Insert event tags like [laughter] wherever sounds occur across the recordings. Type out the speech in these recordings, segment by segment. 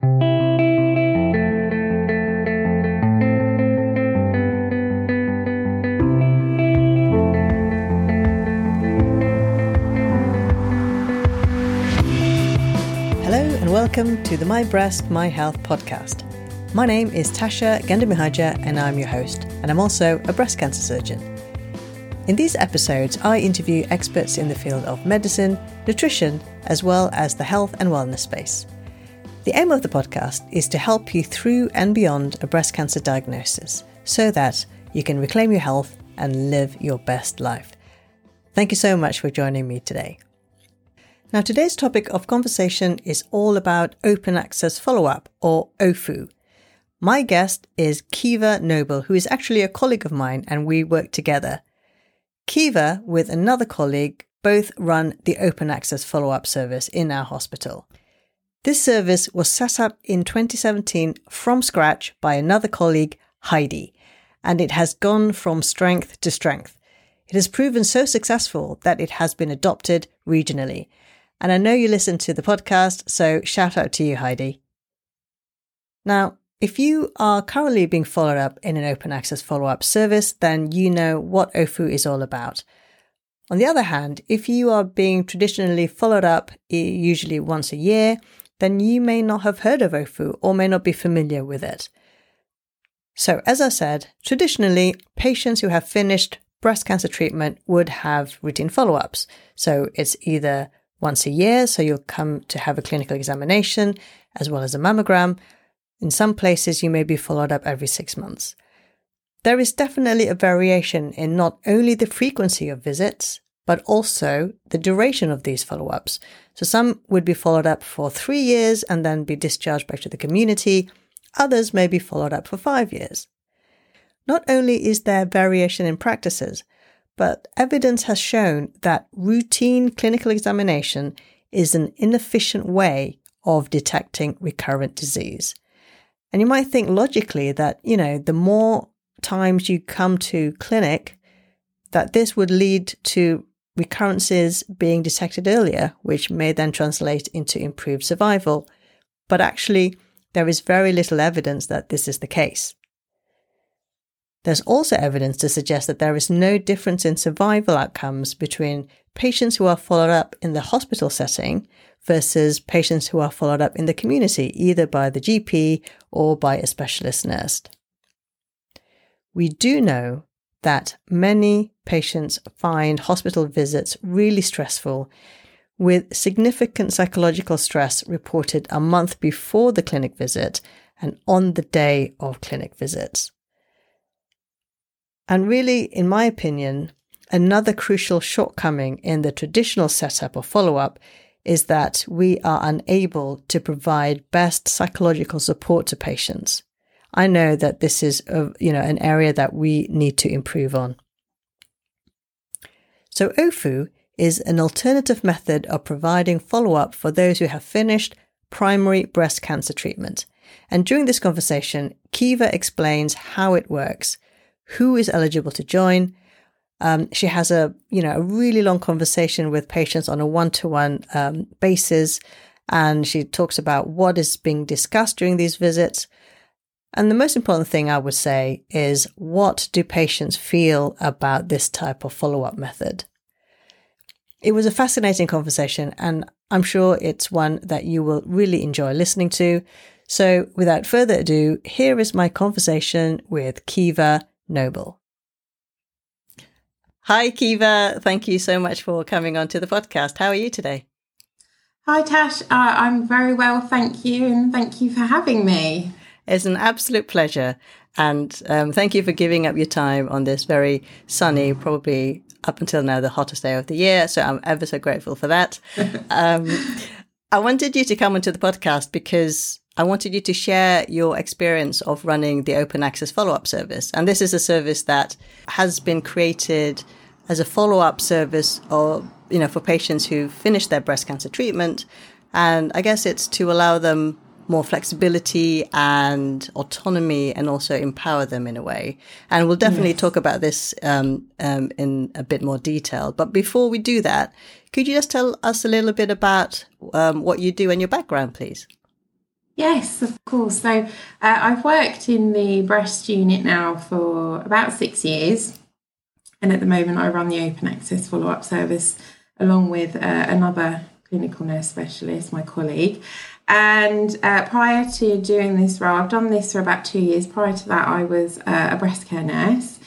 Hello and welcome to the My Breast, My Health podcast. My name is Tasha Gandamihardja and I'm your host, and I'm also a breast cancer surgeon. In these episodes, I interview experts in the field of medicine, nutrition, as well as the health and wellness space. The aim of the podcast is to help you through and beyond a breast cancer diagnosis so that you can reclaim your health and live your best life. Thank you so much for joining me today. Now, today's topic of conversation is all about open access follow up, or OFU. My guest is Kieva Noble, who is actually a colleague of mine, and we work together. Kieva, with another colleague, both run the open access follow up service in our hospital. This service was set up in 2017 from scratch by another colleague, Heidi, and it has gone from strength to strength. It has proven so successful that it has been adopted regionally. And I know you listen to the podcast, so shout out to you, Heidi. Now, if you are currently being followed up in an open access follow up service, then you know what OFU is all about. On the other hand, if you are being traditionally followed up, usually once a year, then you may not have heard of OFU or may not be familiar with it. So, as I said, traditionally, patients who have finished breast cancer treatment would have routine follow ups. So, it's either once a year, so you'll come to have a clinical examination as well as a mammogram. In some places, you may be followed up every six months. There is definitely a variation in not only the frequency of visits, but also the duration of these follow ups. So some would be followed up for three years and then be discharged back to the community. Others may be followed up for five years. Not only is there variation in practices, but evidence has shown that routine clinical examination is an inefficient way of detecting recurrent disease. And you might think logically that, you know, the more times you come to clinic, that this would lead to recurrences being detected earlier, which may then translate into improved survival. But actually, there is very little evidence that this is the case. There's also evidence to suggest that there is no difference in survival outcomes between patients who are followed up in the hospital setting versus patients who are followed up in the community, either by the GP or by a specialist nurse. We do know that many patients find hospital visits really stressful, with significant psychological stress reported a month before the clinic visit and on the day of clinic visits. And really, in my opinion, another crucial shortcoming in the traditional setup of follow up is that we are unable to provide best psychological support to patients. I know that this is a, you know an area that we need to improve on. So OFU is an alternative method of providing follow-up for those who have finished primary breast cancer treatment. And during this conversation, Kieva explains how it works, who is eligible to join. Um, she has a you know a really long conversation with patients on a one to one basis, and she talks about what is being discussed during these visits. And the most important thing I would say is what do patients feel about this type of follow up method? It was a fascinating conversation, and I'm sure it's one that you will really enjoy listening to. So, without further ado, here is my conversation with Kieva Noble. Hi, Kieva. Thank you so much for coming on to the podcast. How are you today? Hi, Tash. Uh, I'm very well, thank you, and thank you for having me. It's an absolute pleasure. And um, thank you for giving up your time on this very sunny, probably up until now, the hottest day of the year. So I'm ever so grateful for that. [laughs] um, I wanted you to come onto the podcast because I wanted you to share your experience of running the open access follow up service. And this is a service that has been created as a follow up service or, you know, for patients who finish their breast cancer treatment. And I guess it's to allow them more flexibility and autonomy and also empower them in a way. And we'll definitely yes. talk about this um, um, in a bit more detail. But before we do that, could you just tell us a little bit about um, what you do and your background, please? Yes, of course. So uh, I've worked in the breast unit now for about six years. And at the moment, I run the open access follow up service along with uh, another clinical nurse specialist, my colleague. And uh, prior to doing this role, I've done this for about two years. Prior to that, I was uh, a breast care nurse.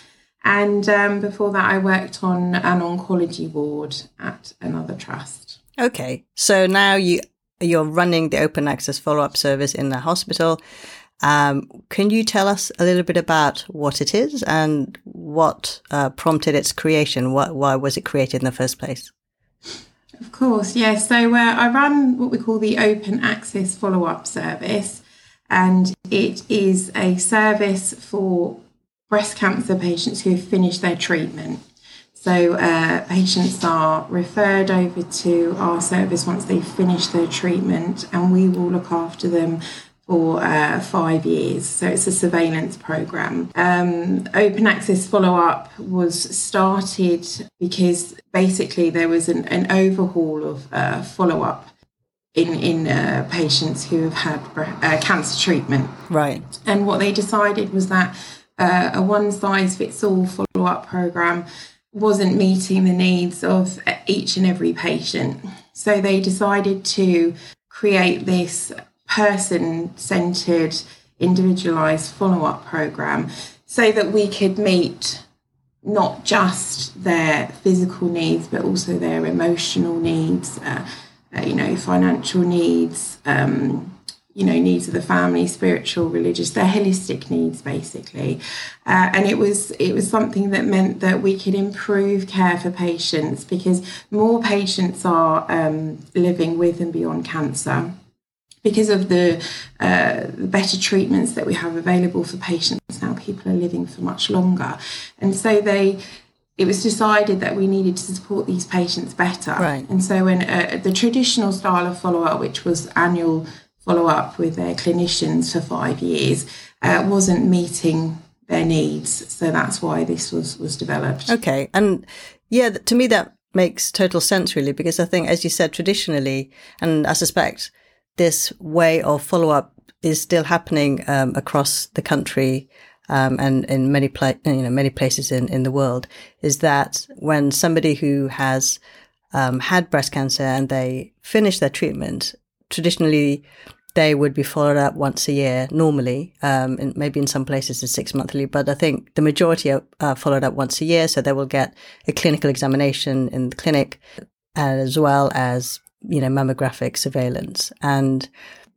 And um, before that, I worked on an oncology ward at another trust. Okay. So now you you're running the open access follow up service in the hospital. Um, can you tell us a little bit about what it is and what uh, prompted its creation? Why was it created in the first place? Of course, yeah. So uh, I run what we call the open access follow up service, and it is a service for breast cancer patients who have finished their treatment. So uh, patients are referred over to our service once they've finished their treatment, and we will look after them for uh, five years. So it's a surveillance program. Um, open access follow up was started because basically there was an, an overhaul of uh, follow up in in uh, patients who have had uh, cancer treatment. Right. And what they decided was that uh, a one size fits all follow up program wasn't meeting the needs of each and every patient. So they decided to create this person centered, individualized follow up program so that we could meet not just their physical needs, but also their emotional needs, uh, uh, you know, financial needs, um, you know needs of the family spiritual religious their holistic needs basically. Uh, and it was it was something that meant that we could improve care for patients because more patients are um, living with and beyond cancer because of the, uh, the better treatments that we have available for patients now people are living for much longer and so they it was decided that we needed to support these patients better right. and so when uh, the traditional style of follow-up which was annual follow up with their clinicians for five years uh, wasn't meeting their needs. So that's why this was was developed. Okay, and yeah, to me that makes total sense, really, because I think, as you said, traditionally, and I suspect this way of follow up is still happening um, across the country. Um, and in many pla- you know many places in, in the world is that when somebody who has um, had breast cancer and they finish their treatment, traditionally they would be followed up once a year normally um, in, maybe in some places it's six monthly but i think the majority are uh, followed up once a year so they will get a clinical examination in the clinic as well as you know mammographic surveillance and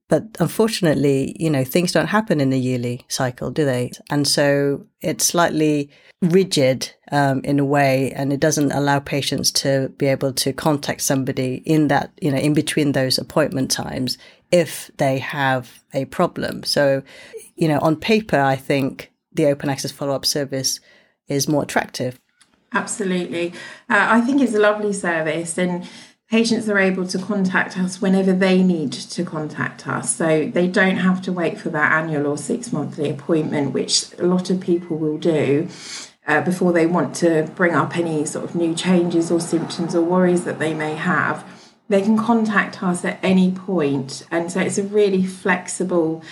but unfortunately you know things don't happen in a yearly cycle do they and so it's slightly rigid um, in a way, and it doesn't allow patients to be able to contact somebody in that, you know, in between those appointment times if they have a problem. So, you know, on paper, I think the open access follow up service is more attractive. Absolutely. Uh, I think it's a lovely service, and patients are able to contact us whenever they need to contact us. So they don't have to wait for that annual or six monthly appointment, which a lot of people will do uh, before they want to bring up any sort of new changes or symptoms or worries that they may have. They can contact us at any point, and so it's a really flexible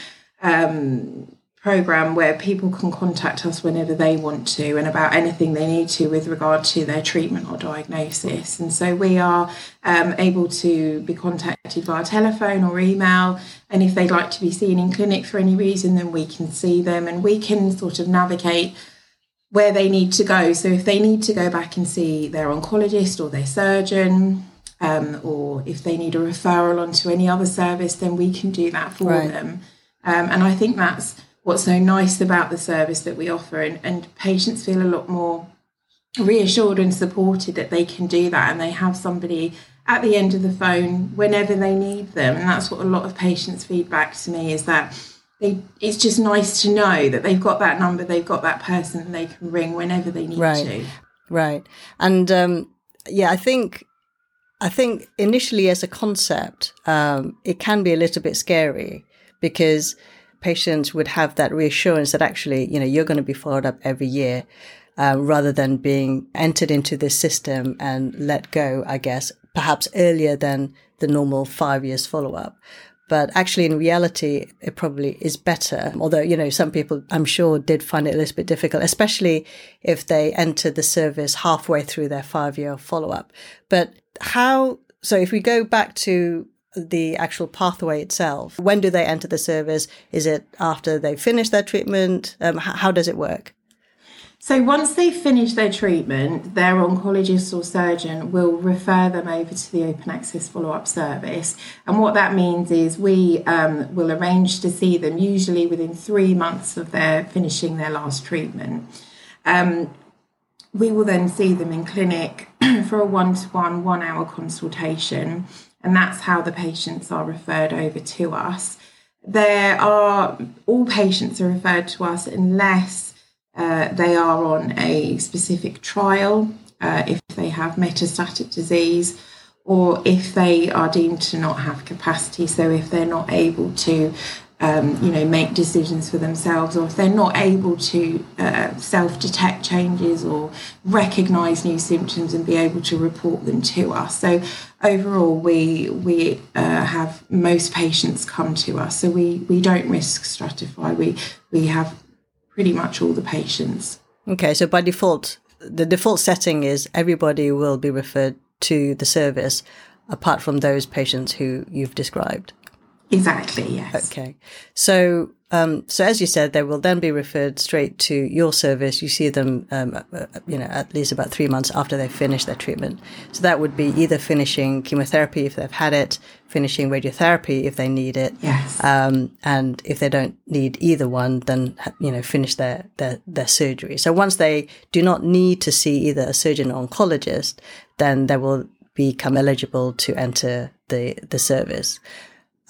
um, program where people can contact us whenever they want to and about anything they need to with regard to their treatment or diagnosis. And so we are um, able to be contacted via telephone or email. And if they'd like to be seen in clinic for any reason, then we can see them and we can sort of navigate where they need to go. So if they need to go back and see their oncologist or their surgeon, um, or if they need a referral onto any other service, then we can do that for right. them. Um, and I think that's what's so nice about the service that we offer, and, and patients feel a lot more reassured and supported that they can do that and they have somebody at the end of the phone whenever they need them. And that's what a lot of patients feedback to me is that they it's just nice to know that they've got that number, they've got that person they can ring whenever they need right. to. Right. And um, yeah, I think I think initially as a concept, um, it can be a little bit scary because patients would have that reassurance that actually, you know, you're going to be followed up every year. Uh, rather than being entered into this system and let go, I guess, perhaps earlier than the normal five years follow up. but actually in reality it probably is better although you know some people i'm sure did find it a little bit difficult especially if they entered the service halfway through their five year follow up but how so if we go back to the actual pathway itself when do they enter the service is it after they finish their treatment um, how does it work so once they finish their treatment, their oncologist or surgeon will refer them over to the open access follow up service. And what that means is we um, will arrange to see them usually within three months of their finishing their last treatment. Um, we will then see them in clinic [clears throat] for a one to one, one hour consultation. And that's how the patients are referred over to us. There are all patients are referred to us unless uh, they are on a specific trial uh, if they have metastatic disease or if they are deemed to not have capacity. So if they're not able to, um, you know, make decisions for themselves, or if they're not able to uh, self-detect changes or recognise new symptoms and be able to report them to us. So overall, we we uh, have most patients come to us, so we we don't risk stratify. We we have pretty much all the patients. Okay, so by default, the default setting is everybody will be referred to the service apart from those patients who you've described. Exactly, yes. Okay. So, um, so as you said, they will then be referred straight to your service. You see them, um, uh, you know, at least about three months after they finish their treatment. So that would be either finishing chemotherapy if they've had it, finishing radiotherapy if they need it. Yes. Um, and if they don't need either one, then, you know, finish their, their, their surgery. So once they do not need to see either a surgeon or oncologist, then they will become eligible to enter the, the service.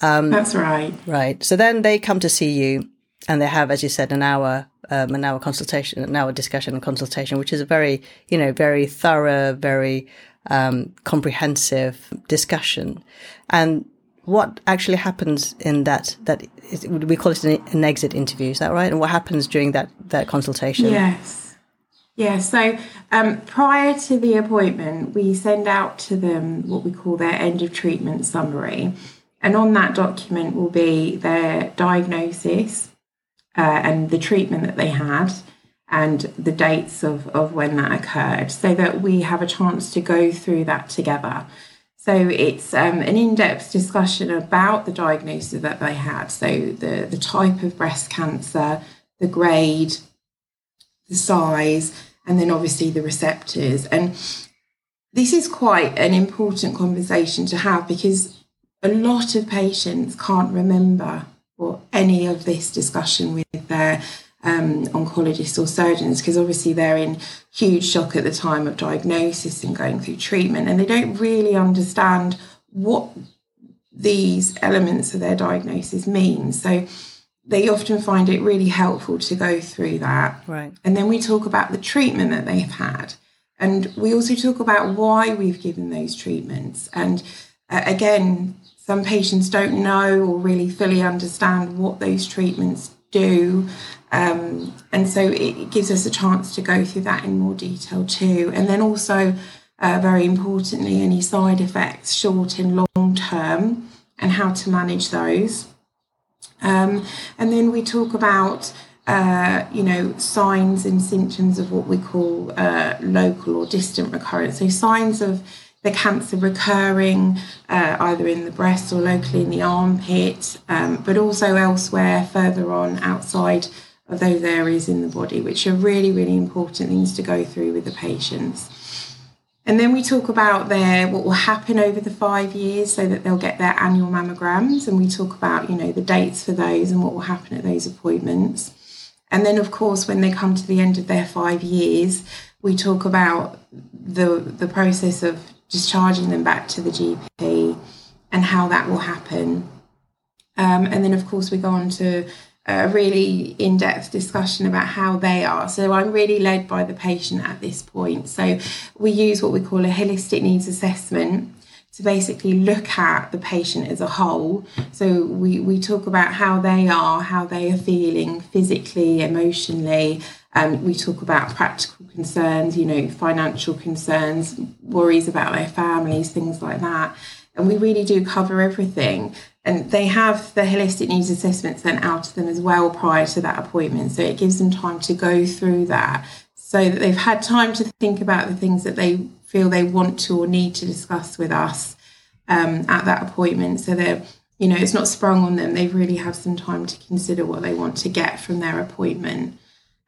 Um, That's right. Right. So then they come to see you, and they have, as you said, an hour, um, an hour consultation, an hour discussion and consultation, which is a very, you know, very thorough, very um, comprehensive discussion. And what actually happens in that that is, we call it an, an exit interview? Is that right? And what happens during that that consultation? Yes. Yeah, so um, prior to the appointment, we send out to them what we call their end of treatment summary. And on that document will be their diagnosis uh, and the treatment that they had and the dates of, of when that occurred so that we have a chance to go through that together. So it's um, an in-depth discussion about the diagnosis that they had. So the, the type of breast cancer, the grade, the size, and then obviously the receptors. And this is quite an important conversation to have because a lot of patients can't remember or any of this discussion with their um, oncologists or surgeons because obviously they're in huge shock at the time of diagnosis and going through treatment and they don't really understand what these elements of their diagnosis mean. So they often find it really helpful to go through that. Right. And then we talk about the treatment that they've had. And we also talk about why we've given those treatments. And uh, again, some patients don't know or really fully understand what those treatments do. Um, and so it gives us a chance to go through that in more detail too. And then also, uh, very importantly, any side effects, short and long term, and how to manage those. Um, and then we talk about, uh, you know, signs and symptoms of what we call uh, local or distant recurrence. So signs of the cancer recurring uh, either in the breast or locally in the armpit, um, but also elsewhere further on outside of those areas in the body, which are really, really important things to go through with the patients. And then we talk about their what will happen over the five years so that they'll get their annual mammograms and we talk about, you know, the dates for those and what will happen at those appointments. And then of course when they come to the end of their five years, we talk about the the process of discharging them back to the GP and how that will happen. Um, and then, of course, we go on to a really in depth discussion about how they are. So, I'm really led by the patient at this point. So, we use what we call a holistic needs assessment to basically look at the patient as a whole. So, we, we talk about how they are, how they are feeling physically, emotionally, um, we talk about practical concerns, you know, financial concerns, worries about their families, things like that. And we really do cover everything. and they have the holistic needs assessment sent out to them as well prior to that appointment. So it gives them time to go through that so that they've had time to think about the things that they feel they want to or need to discuss with us um, at that appointment. So they're, you know, it's not sprung on them. They really have some time to consider what they want to get from their appointment.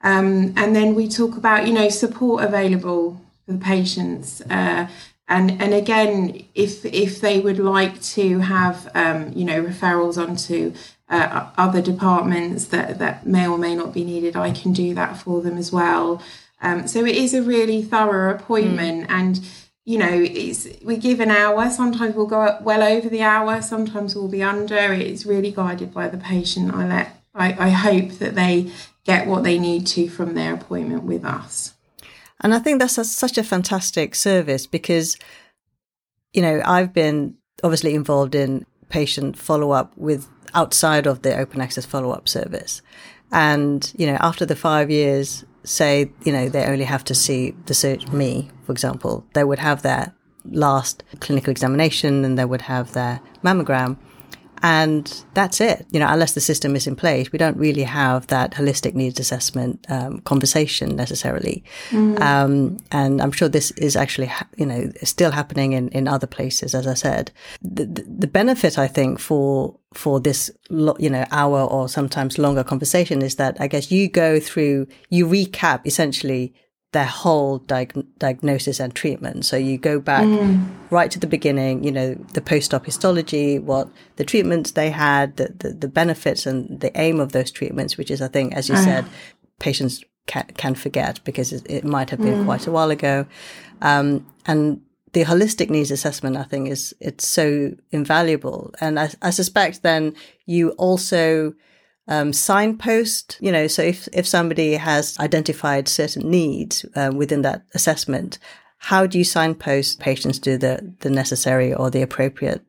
Um, and then we talk about, you know, support available for the patients. Uh, and and again, if if they would like to have, um, you know, referrals onto uh, other departments that that may or may not be needed, I can do that for them as well. Um, so it is a really thorough appointment, mm. and you know, it's we give an hour. Sometimes we'll go well over the hour. Sometimes we'll be under. It's really guided by the patient. I let I, I hope that they get what they need to from their appointment with us. And I think that's a, such a fantastic service because, you know, I've been obviously involved in patient follow up with outside of the open access follow up service. And, you know, after the five years, say, you know, they only have to see the search me, for example, they would have their last clinical examination and they would have their mammogram. And that's it. You know, unless the system is in place, we don't really have that holistic needs assessment um, conversation necessarily. Mm. Um, and I'm sure this is actually, you know, still happening in, in other places, as I said. The, the, the benefit, I think, for for this, you know, hour or sometimes longer conversation is that I guess you go through, you recap essentially their whole diag- diagnosis and treatment. So you go back mm. right to the beginning, you know, the post-op histology, what the treatments they had, the, the, the, benefits and the aim of those treatments, which is, I think, as you uh. said, patients can, can forget because it, it might have been mm. quite a while ago. Um, and the holistic needs assessment, I think, is it's so invaluable. And I, I suspect then you also um, signpost, you know, so if, if somebody has identified certain needs um, within that assessment, how do you signpost patients to the, the necessary or the appropriate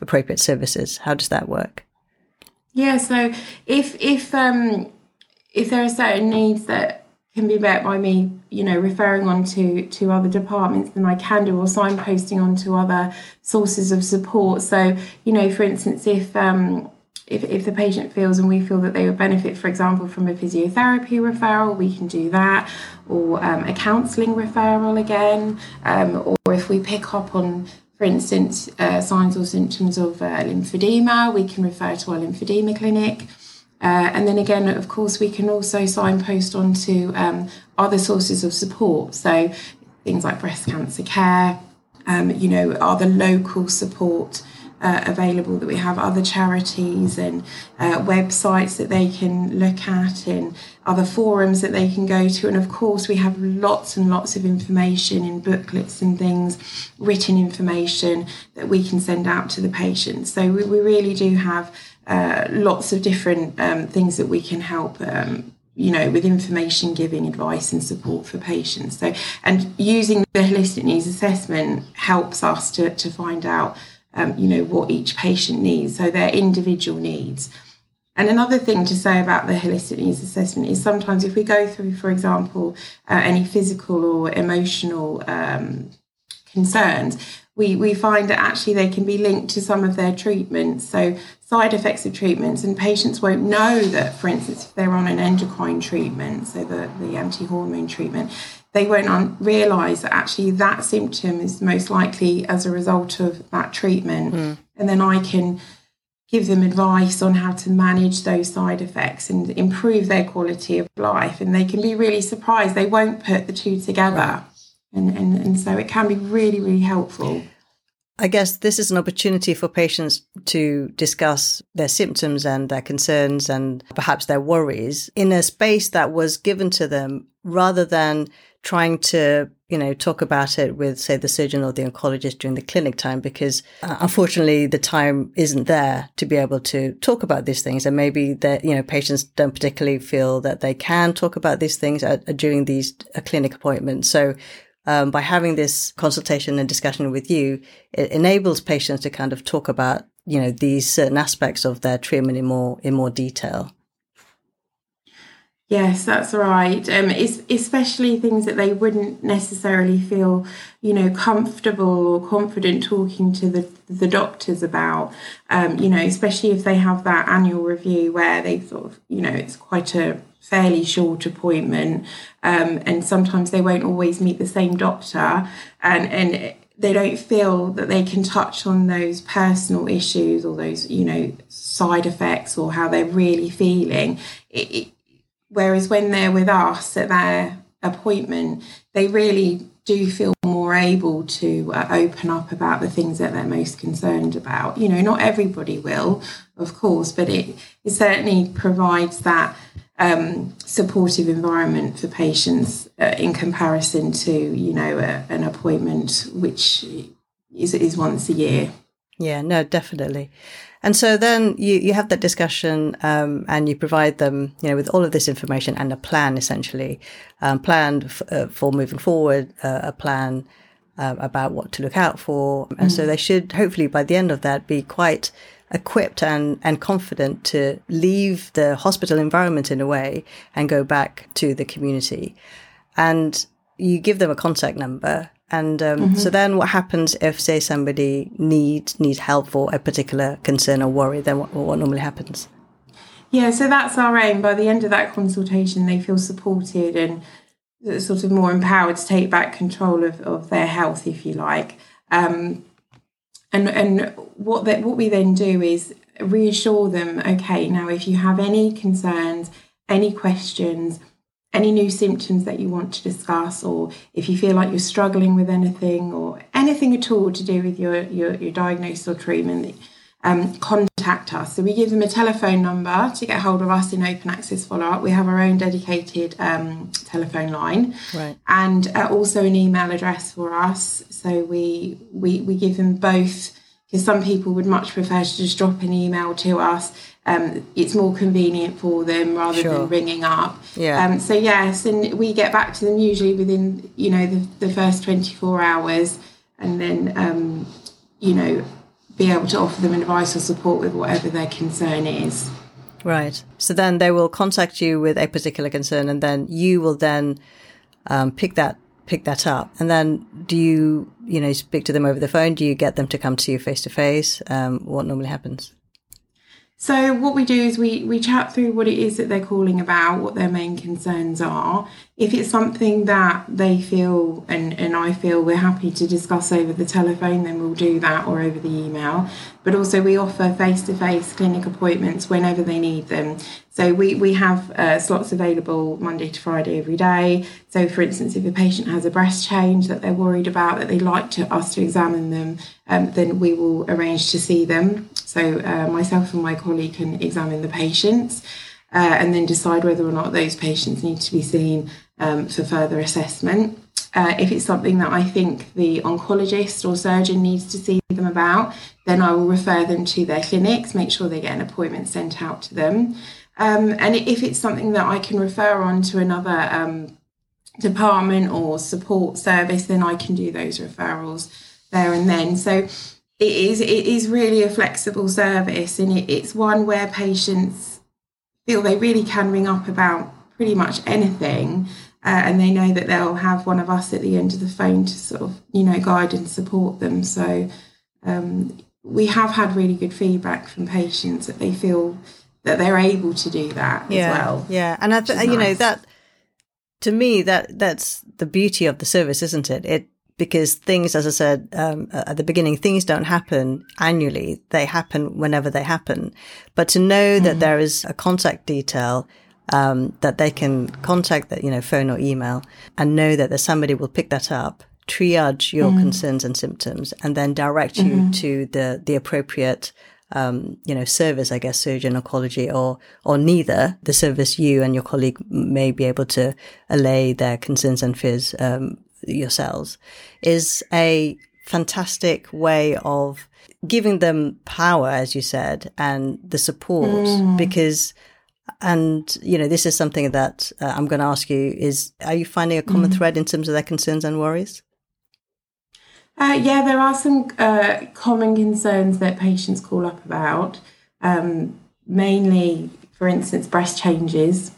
appropriate services? How does that work? Yeah, so if if um, if there are certain needs that can be met by me, you know, referring on to, to other departments than I can do, or signposting on to other sources of support. So, you know, for instance, if um, if, if the patient feels and we feel that they would benefit, for example, from a physiotherapy referral, we can do that, or um, a counselling referral again, um, or if we pick up on, for instance, uh, signs or symptoms of uh, lymphedema, we can refer to our lymphedema clinic. Uh, and then again, of course, we can also signpost onto um, other sources of support. So things like breast cancer care, um, you know, are the local support uh, available that we have other charities and uh, websites that they can look at and other forums that they can go to and of course we have lots and lots of information in booklets and things written information that we can send out to the patients so we, we really do have uh, lots of different um, things that we can help um, you know, with information giving, advice, and support for patients. So, and using the holistic needs assessment helps us to, to find out um, you know, what each patient needs, so their individual needs. And another thing to say about the holistic needs assessment is sometimes if we go through, for example, uh, any physical or emotional um, concerns, we, we find that actually they can be linked to some of their treatments. So, side effects of treatments, and patients won't know that, for instance, if they're on an endocrine treatment, so the, the anti hormone treatment, they won't un- realize that actually that symptom is most likely as a result of that treatment. Mm. And then I can give them advice on how to manage those side effects and improve their quality of life. And they can be really surprised. They won't put the two together. Right. And, and, and so it can be really, really helpful. I guess this is an opportunity for patients to discuss their symptoms and their concerns and perhaps their worries in a space that was given to them rather than trying to you know talk about it with say the surgeon or the oncologist during the clinic time because uh, unfortunately the time isn't there to be able to talk about these things. And maybe that you know patients don't particularly feel that they can talk about these things at, at, during these uh, clinic appointments. So um, by having this consultation and discussion with you it enables patients to kind of talk about you know these certain aspects of their treatment in more in more detail Yes, that's right. Um, especially things that they wouldn't necessarily feel, you know, comfortable or confident talking to the the doctors about. Um, you know, especially if they have that annual review where they sort of, you know, it's quite a fairly short appointment, um, and sometimes they won't always meet the same doctor, and and they don't feel that they can touch on those personal issues or those, you know, side effects or how they're really feeling. It, Whereas when they're with us at their appointment, they really do feel more able to uh, open up about the things that they're most concerned about. You know, not everybody will, of course, but it, it certainly provides that um, supportive environment for patients uh, in comparison to, you know, a, an appointment which is, is once a year. Yeah, no, definitely. And so then you, you have that discussion um, and you provide them, you know, with all of this information and a plan essentially, um, plan f- uh, for moving forward, uh, a plan uh, about what to look out for. And mm. so they should hopefully by the end of that be quite equipped and, and confident to leave the hospital environment in a way and go back to the community. And you give them a contact number and um, mm-hmm. so then what happens if, say, somebody needs needs help for a particular concern or worry? Then what, what normally happens? Yeah, so that's our aim. By the end of that consultation, they feel supported and sort of more empowered to take back control of, of their health, if you like. Um, and and what that what we then do is reassure them. Okay, now if you have any concerns, any questions, any new symptoms that you want to discuss, or if you feel like you're struggling with anything, or anything at all to do with your, your, your diagnosis or treatment, um, contact us. So we give them a telephone number to get hold of us in open access follow up. We have our own dedicated um, telephone line, right. and uh, also an email address for us. So we we we give them both because some people would much prefer to just drop an email to us um, it's more convenient for them rather sure. than ringing up. Yeah. Um, so yes, and we get back to them usually within you know the, the first 24 hours, and then um, you know be able to offer them advice or support with whatever their concern is. Right. So then they will contact you with a particular concern, and then you will then um, pick that pick that up. And then do you you know speak to them over the phone? Do you get them to come to you face to face? What normally happens? So what we do is we we chat through what it is that they're calling about, what their main concerns are. If it's something that they feel and, and I feel we're happy to discuss over the telephone, then we'll do that or over the email. But also we offer face-to-face clinic appointments whenever they need them. So we, we have uh, slots available Monday to Friday every day. So for instance, if a patient has a breast change that they're worried about, that they'd like to, us to examine them, um, then we will arrange to see them. So uh, myself and my colleague can examine the patients uh, and then decide whether or not those patients need to be seen um, for further assessment. Uh, if it's something that I think the oncologist or surgeon needs to see them about, then I will refer them to their clinics, make sure they get an appointment sent out to them. Um, and if it's something that I can refer on to another um, department or support service, then I can do those referrals there and then. So it is it is really a flexible service and it, it's one where patients feel they really can ring up about pretty much anything uh, and they know that they'll have one of us at the end of the phone to sort of you know guide and support them. So um, we have had really good feedback from patients that they feel that they're able to do that yeah, as well yeah. And I th- you nice. know that to me that that's the beauty of the service isn't it? It because things, as I said um, at the beginning, things don't happen annually. They happen whenever they happen. But to know mm-hmm. that there is a contact detail um, that they can contact that, you know, phone or email and know that there's somebody will pick that up, triage your mm-hmm. concerns and symptoms, and then direct you mm-hmm. to the, the appropriate um, you know, service, I guess, surgeon oncology or, or neither the service you and your colleague may be able to allay their concerns and fears, um, yourselves is a fantastic way of giving them power, as you said, and the support mm. because and you know this is something that uh, i'm going to ask you is are you finding a common mm. thread in terms of their concerns and worries uh, yeah there are some uh, common concerns that patients call up about um, mainly for instance breast changes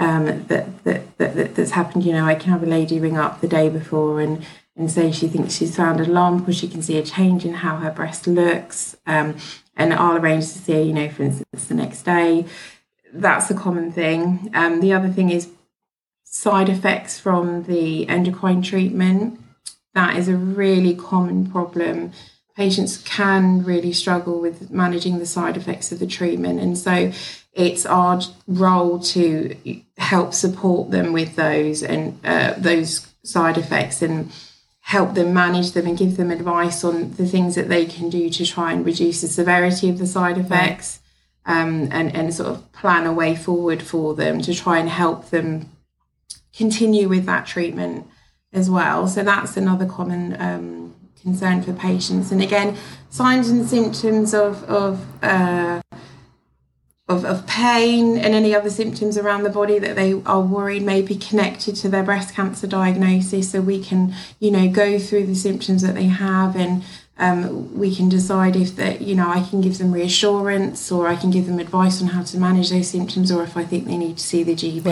um, that, that, that, that's happened. You know, I can have a lady ring up the day before and and say she thinks she's found a lump or she can see a change in how her breast looks. Um, and I'll arrange to see her, you know, for instance, the next day. That's a common thing. Um, the other thing is side effects from the endocrine treatment. That is a really common problem. Patients can really struggle with managing the side effects of the treatment. And so it's our role to help support them with those and uh, those side effects and help them manage them and give them advice on the things that they can do to try and reduce the severity of the side effects um, and, and sort of plan a way forward for them to try and help them continue with that treatment as well. So that's another common um, concern for patients. And again, signs and symptoms of, of uh, of, of pain and any other symptoms around the body that they are worried may be connected to their breast cancer diagnosis. So we can, you know, go through the symptoms that they have and um, we can decide if that, you know, I can give them reassurance or I can give them advice on how to manage those symptoms or if I think they need to see the GP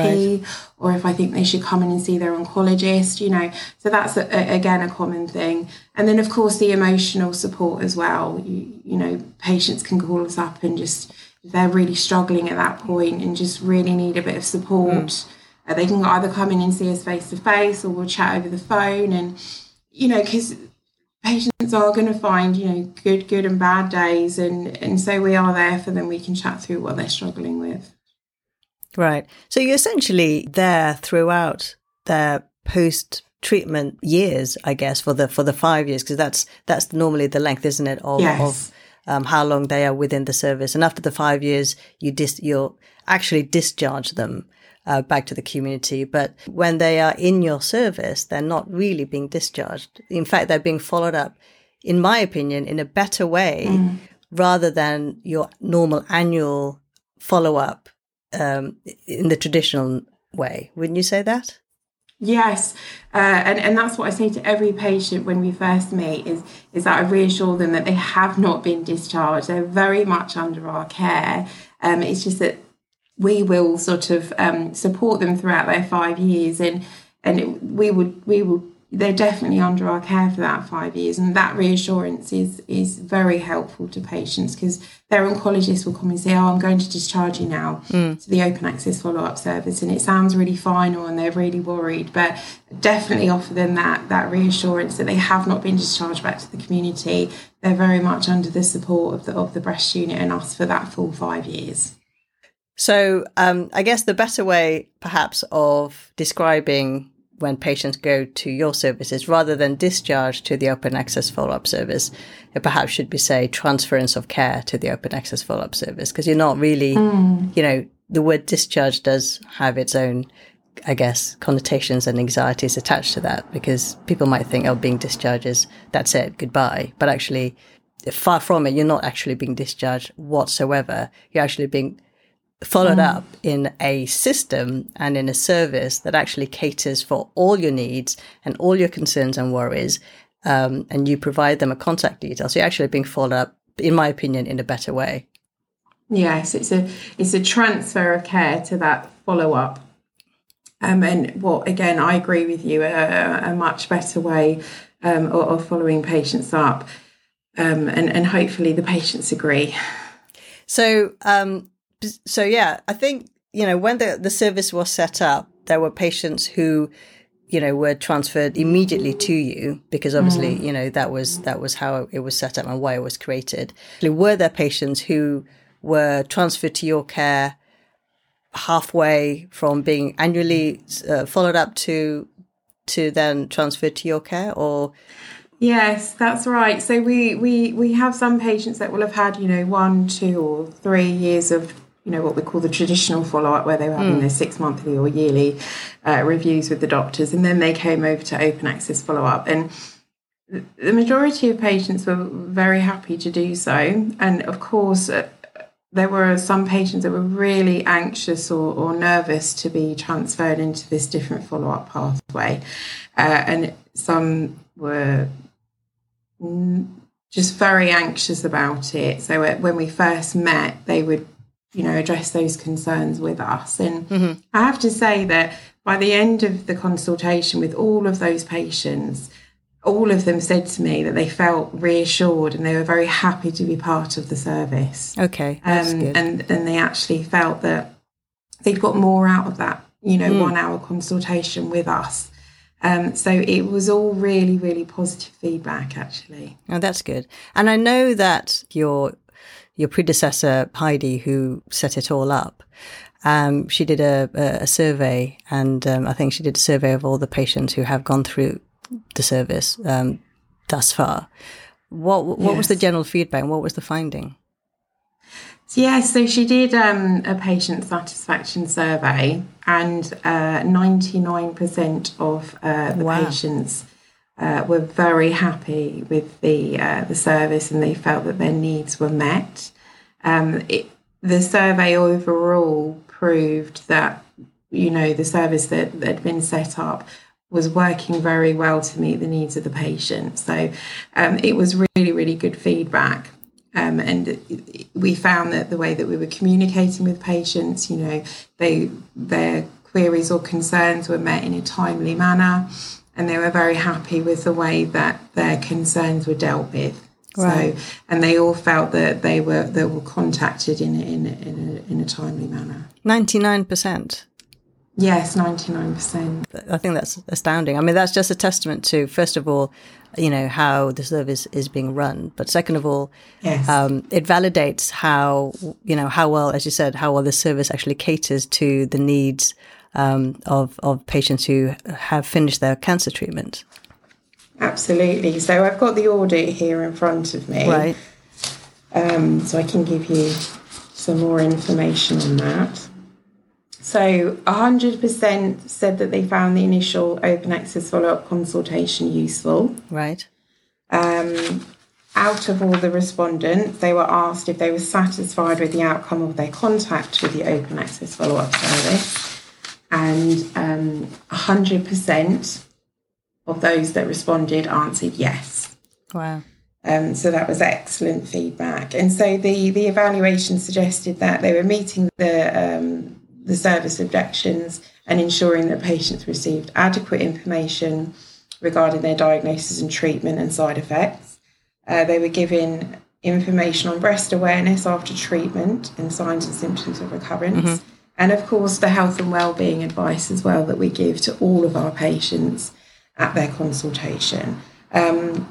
right. or if I think they should come in and see their oncologist, you know. So that's, a, a, again, a common thing. And then, of course, the emotional support as well. You, you know, patients can call us up and just, they're really struggling at that point and just really need a bit of support, mm. uh, they can either come in and see us face to face or we'll chat over the phone. And, you know, because patients are going to find, you know, good, good and bad days. And, and so we are there for them. We can chat through what they're struggling with. Right. So you're essentially there throughout their post treatment years, I guess, for the for the five years, because that's that's normally the length, isn't it, of, yes. of um, how long they are within the service. And after the five years, you dis- you'll actually discharge them uh, back to the community. But when they are in your service, they're not really being discharged. In fact, they're being followed up, in my opinion, in a better way mm. rather than your normal annual follow up um, in the traditional way. Wouldn't you say that? Yes, uh, and and that's what I say to every patient when we first meet is is that I reassure them that they have not been discharged. They're very much under our care. Um, it's just that we will sort of um, support them throughout their five years, and and it, we would we would they're definitely under our care for that five years and that reassurance is is very helpful to patients because their oncologist will come and say oh i'm going to discharge you now mm. to the open access follow-up service and it sounds really final and they're really worried but definitely offer them that that reassurance that they have not been discharged back to the community they're very much under the support of the of the breast unit and us for that full five years so um, i guess the better way perhaps of describing when patients go to your services rather than discharge to the open access follow up service. It perhaps should be, say, transference of care to the open access follow up service because you're not really, mm. you know, the word discharge does have its own, I guess, connotations and anxieties attached to that because people might think, oh, being discharged is that's it, goodbye. But actually, far from it, you're not actually being discharged whatsoever. You're actually being followed mm. up in a system and in a service that actually caters for all your needs and all your concerns and worries. Um, and you provide them a contact detail. So you're actually being followed up, in my opinion, in a better way. Yes, it's a it's a transfer of care to that follow up. Um, and what again, I agree with you, a, a much better way um, of, of, following patients up, um, and and hopefully the patients agree. So um, so yeah, I think you know when the the service was set up, there were patients who you know were transferred immediately to you because obviously mm. you know that was that was how it was set up and why it was created. Were there patients who were transferred to your care halfway from being annually uh, followed up to to then transferred to your care or Yes, that's right. So we, we we have some patients that will have had, you know, one, two or three years of you know what we call the traditional follow up, where they were having mm. their six monthly or yearly uh, reviews with the doctors, and then they came over to open access follow up. And the majority of patients were very happy to do so. And of course, uh, there were some patients that were really anxious or, or, nervous to be transferred into this different follow up pathway. Uh, and some were just very anxious about it. So uh, when we first met, they would you know, address those concerns with us. And mm-hmm. I have to say that by the end of the consultation with all of those patients, all of them said to me that they felt reassured and they were very happy to be part of the service. Okay, um, and and they actually felt that they'd got more out of that, you know, mm. one hour consultation with us. Um, so it was all really, really positive feedback, actually. Oh, that's good. And I know that your your predecessor Heidi, who set it all up, um, she did a, a, survey, and um, I think she did a survey of all the patients who have gone through the service um, thus far. What what yes. was the general feedback? and What was the finding? Yeah, so she did um, a patient satisfaction survey, and uh, 99% of uh, the wow. patients uh, were very happy with the uh, the service, and they felt that their needs were met. Um, it, the survey overall proved that you know the service that, had been set up was working very well to meet the needs of the patient. So um, it was really, really good feedback. Um, and we found that the way that we were communicating with patients, you know, they their queries or concerns were met in a timely manner, and they were very happy with the way that their concerns were dealt with. Right. So, and they all felt that they were they were contacted in in in a, in a timely manner. Ninety nine percent. Yes, 99%. I think that's astounding. I mean, that's just a testament to, first of all, you know, how the service is being run. But second of all, yes. um, it validates how, you know, how well, as you said, how well the service actually caters to the needs um, of, of patients who have finished their cancer treatment. Absolutely. So I've got the audit here in front of me. Right. Um, so I can give you some more information on that. So 100% said that they found the initial open access follow up consultation useful. Right. Um, out of all the respondents, they were asked if they were satisfied with the outcome of their contact with the open access follow up service. And um, 100% of those that responded answered yes. Wow. Um, so that was excellent feedback. And so the, the evaluation suggested that they were meeting the um, the service objections and ensuring that patients received adequate information regarding their diagnosis and treatment and side effects. Uh, they were given information on breast awareness after treatment and signs and symptoms of recurrence. Mm-hmm. And of course, the health and well-being advice as well that we give to all of our patients at their consultation. Um,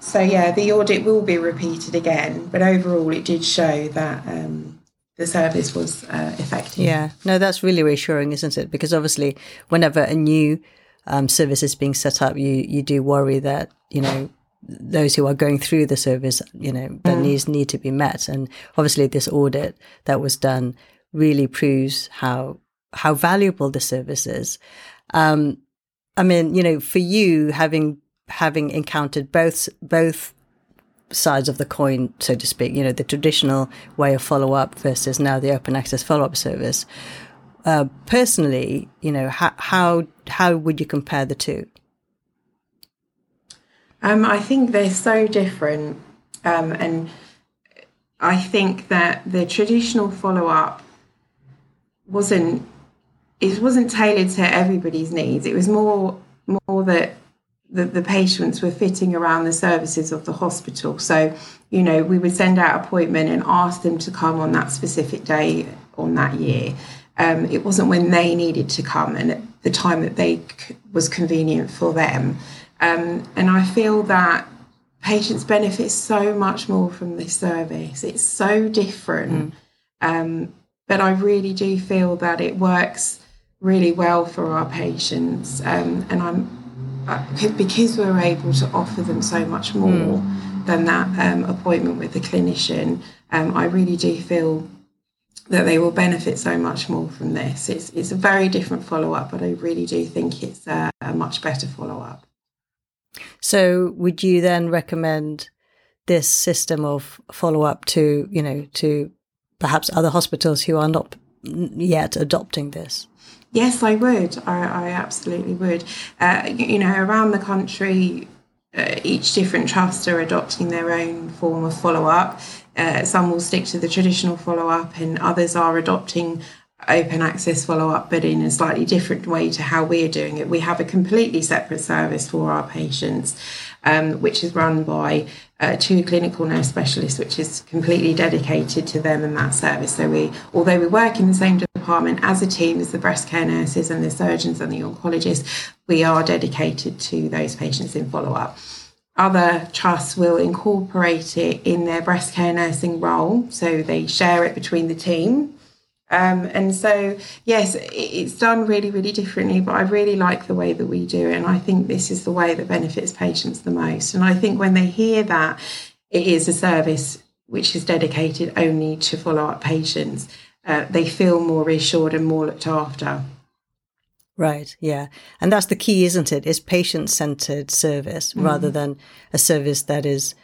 so yeah, the audit will be repeated again, but overall, it did show that um, the service was uh, effective. Yeah, no, that's really reassuring, isn't it? Because obviously, whenever a new um, service is being set up, you you do worry that you know those who are going through the service, you know, their mm. needs need to be met, and obviously, this audit that was done really proves how how valuable the service is. Um, I mean, you know, for you having having encountered both both sides of the coin, so to speak, you know, the traditional way of follow up versus now the open access follow up service. Uh, personally, you know, how, how, how would you compare the two? Um, I think they're so different. Um, and I think that the traditional follow up wasn't it wasn't tailored to everybody's needs. It was more more that the, the patients were fitting around the services of the hospital. So, you know, we would send out appointment and ask them to come on that specific day on that year. Um, it wasn't when they needed to come and at the time that they c- was convenient for them. Um, and I feel that patients benefit so much more from this service. It's so different. Mm. Um, but I really do feel that it works really well for our patients. Um, and I'm uh, because we're able to offer them so much more mm. than that um, appointment with the clinician, um, I really do feel that they will benefit so much more from this. It's, it's a very different follow up, but I really do think it's a, a much better follow up. So, would you then recommend this system of follow up to, you know, to perhaps other hospitals who are not yet adopting this? Yes, I would. I, I absolutely would. Uh, you know, around the country, uh, each different trust are adopting their own form of follow up. uh, some will stick to the traditional follow up, and others are adopting open access follow up, but in a slightly different way to how we're doing it. We have a completely separate service for our patients, um, which is run by uh, two clinical nurse specialists, which is completely dedicated to them and that service. So we, although we work in the same department as a team as the breast care nurses and the surgeons and the oncologists, we are dedicated to those patients in follow up. Other trusts will incorporate it in their breast care nursing role, so they share it between the team um, and so, yes, it's done really, really differently, but I really like the way that we do it. And I think this is the way that benefits patients the most. And I think when they hear that it is a service which is dedicated only to follow up patients, uh, they feel more reassured and more looked after. Right, yeah. And that's the key, isn't it? Is patient centered service mm. rather than a service that is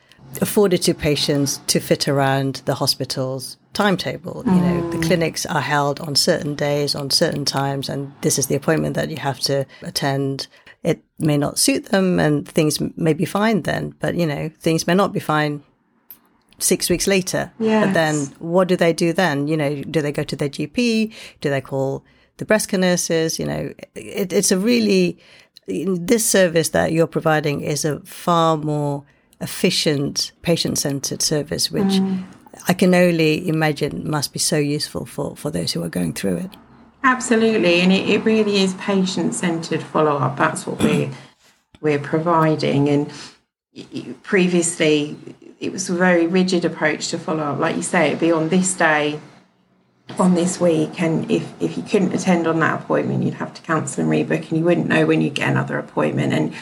afforded to patients to fit around the hospital's timetable. You know, the mm. clinics are held on certain days, on certain times, and this is the appointment that you have to attend. It may not suit them and things may be fine then, but you know, things may not be fine six weeks later. Yes. But then what do they do then? You know, do they go to their GP? Do they call the breast care nurses? You know, it, it's a really, this service that you're providing is a far more efficient, patient centered service, which mm. I can only imagine must be so useful for, for those who are going through it. Absolutely, and it, it really is patient centered follow up. That's what we're [clears throat] we're providing. And previously, it was a very rigid approach to follow up. Like you say, it'd be on this day, on this week, and if if you couldn't attend on that appointment, you'd have to cancel and rebook, and you wouldn't know when you'd get another appointment. And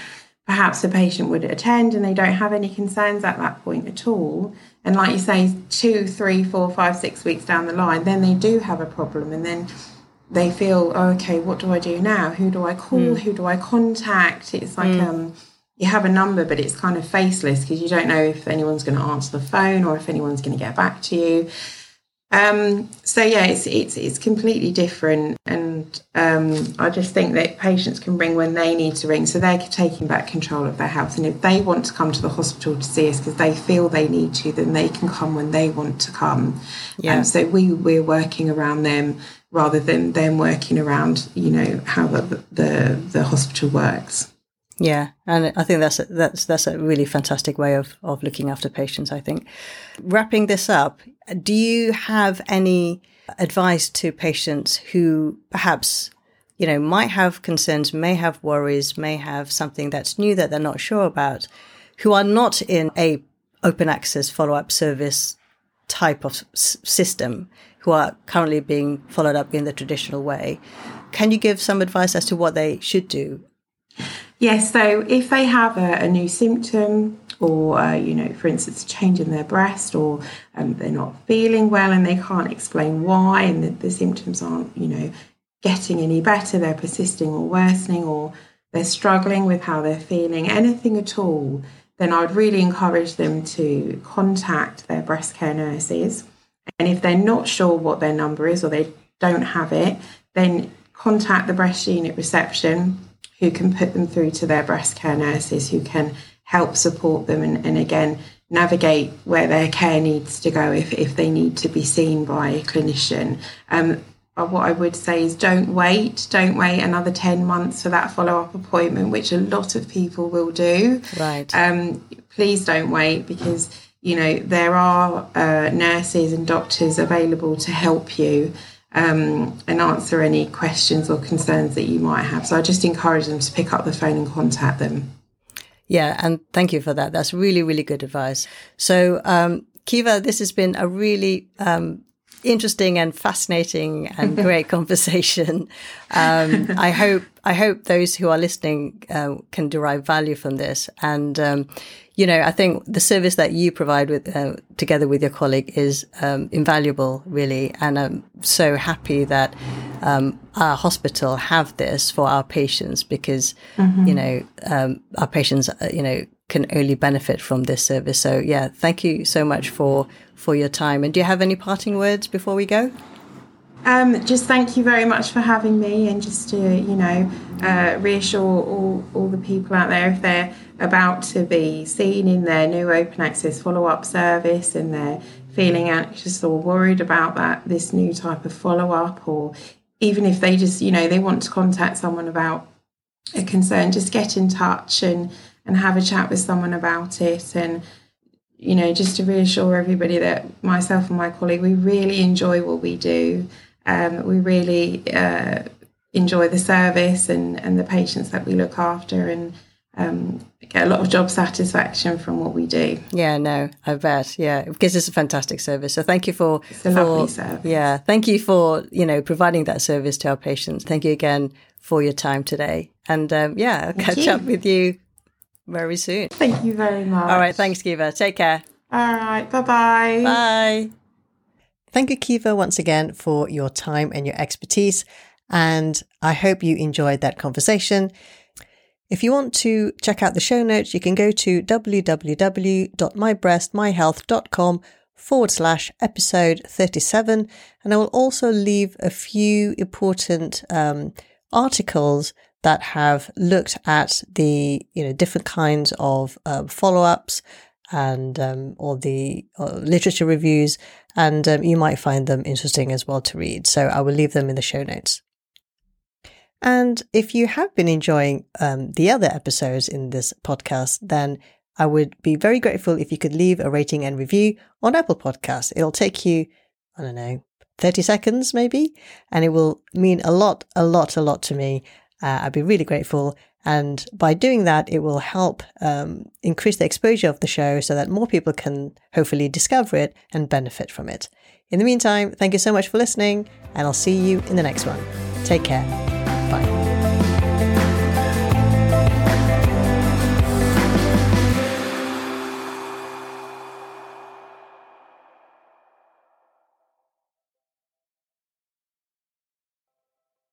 perhaps the patient would attend and they don't have any concerns at that point at all. And like you say, two, three, four, five, six weeks down the line, then they do have a problem. And then they feel, oh, okay, what do I do now? Who do I call? Mm. Who do I contact? It's like, mm. um, you have a number, but it's kind of faceless because you don't know if anyone's going to answer the phone or if anyone's going to get back to you. Um, so yeah, it's it's it's completely different, and um, I just think that patients can ring when they need to ring, so they're taking back control of their health. And if they want to come to the hospital to see us because they feel they need to, then they can come when they want to come. Yeah. Um, so we we're working around them rather than them working around you know how the the, the hospital works. Yeah, and I think that's a, that's that's a really fantastic way of of looking after patients. I think. Wrapping this up, do you have any advice to patients who perhaps you know might have concerns, may have worries, may have something that's new that they're not sure about, who are not in a open access follow up service type of s- system, who are currently being followed up in the traditional way? Can you give some advice as to what they should do? Yes, so if they have a, a new symptom, or uh, you know, for instance, a change in their breast, or um, they're not feeling well and they can't explain why, and the, the symptoms aren't, you know, getting any better, they're persisting or worsening, or they're struggling with how they're feeling, anything at all, then I would really encourage them to contact their breast care nurses. And if they're not sure what their number is or they don't have it, then contact the breast unit reception who can put them through to their breast care nurses who can help support them and, and again navigate where their care needs to go if, if they need to be seen by a clinician. Um, but what I would say is don't wait, don't wait another 10 months for that follow up appointment, which a lot of people will do. Right. Um, please don't wait because, you know, there are uh, nurses and doctors available to help you um, and answer any questions or concerns that you might have. So I just encourage them to pick up the phone and contact them. Yeah, and thank you for that. That's really, really good advice. So, um, Kieva, this has been a really um, interesting and fascinating and [laughs] great conversation. Um, I hope I hope those who are listening uh, can derive value from this, and um, you know, I think the service that you provide with uh, together with your colleague is um, invaluable, really, and I'm so happy that um, our hospital have this for our patients because mm-hmm. you know um, our patients, uh, you know, can only benefit from this service. So, yeah, thank you so much for for your time. And do you have any parting words before we go? Um, just thank you very much for having me, and just to you know uh, reassure all all the people out there if they're about to be seen in their new open access follow up service and they're feeling anxious or worried about that this new type of follow up, or even if they just, you know, they want to contact someone about a concern, just get in touch and and have a chat with someone about it. And you know just to reassure everybody that myself and my colleague we really enjoy what we do um, we really uh, enjoy the service and and the patients that we look after and um, get a lot of job satisfaction from what we do. Yeah, no, I bet. Yeah, because it's a fantastic service. So thank you for It's a for, lovely service. Yeah, thank you for you know providing that service to our patients. Thank you again for your time today, and um, yeah, I'll catch you. up with you very soon. Thank you very much. All right, thanks, Kieva. Take care. All right, bye-bye. Bye. Thank you, Kieva, once again for your time and your expertise. And I hope you enjoyed that conversation. If you want to check out the show notes, you can go to www.mybreastmyhealth.com forward slash episode 37. And I will also leave a few important um, articles that have looked at the you know different kinds of um, follow-ups and um, or the uh, literature reviews, and um, you might find them interesting as well to read. So I will leave them in the show notes. And if you have been enjoying um, the other episodes in this podcast, then I would be very grateful if you could leave a rating and review on Apple Podcasts. It'll take you, I don't know, 30 seconds maybe, and it will mean a lot, a lot, a lot to me. Uh, I'd be really grateful. And by doing that, it will help um, increase the exposure of the show so that more people can hopefully discover it and benefit from it. In the meantime, thank you so much for listening, and I'll see you in the next one. Take care.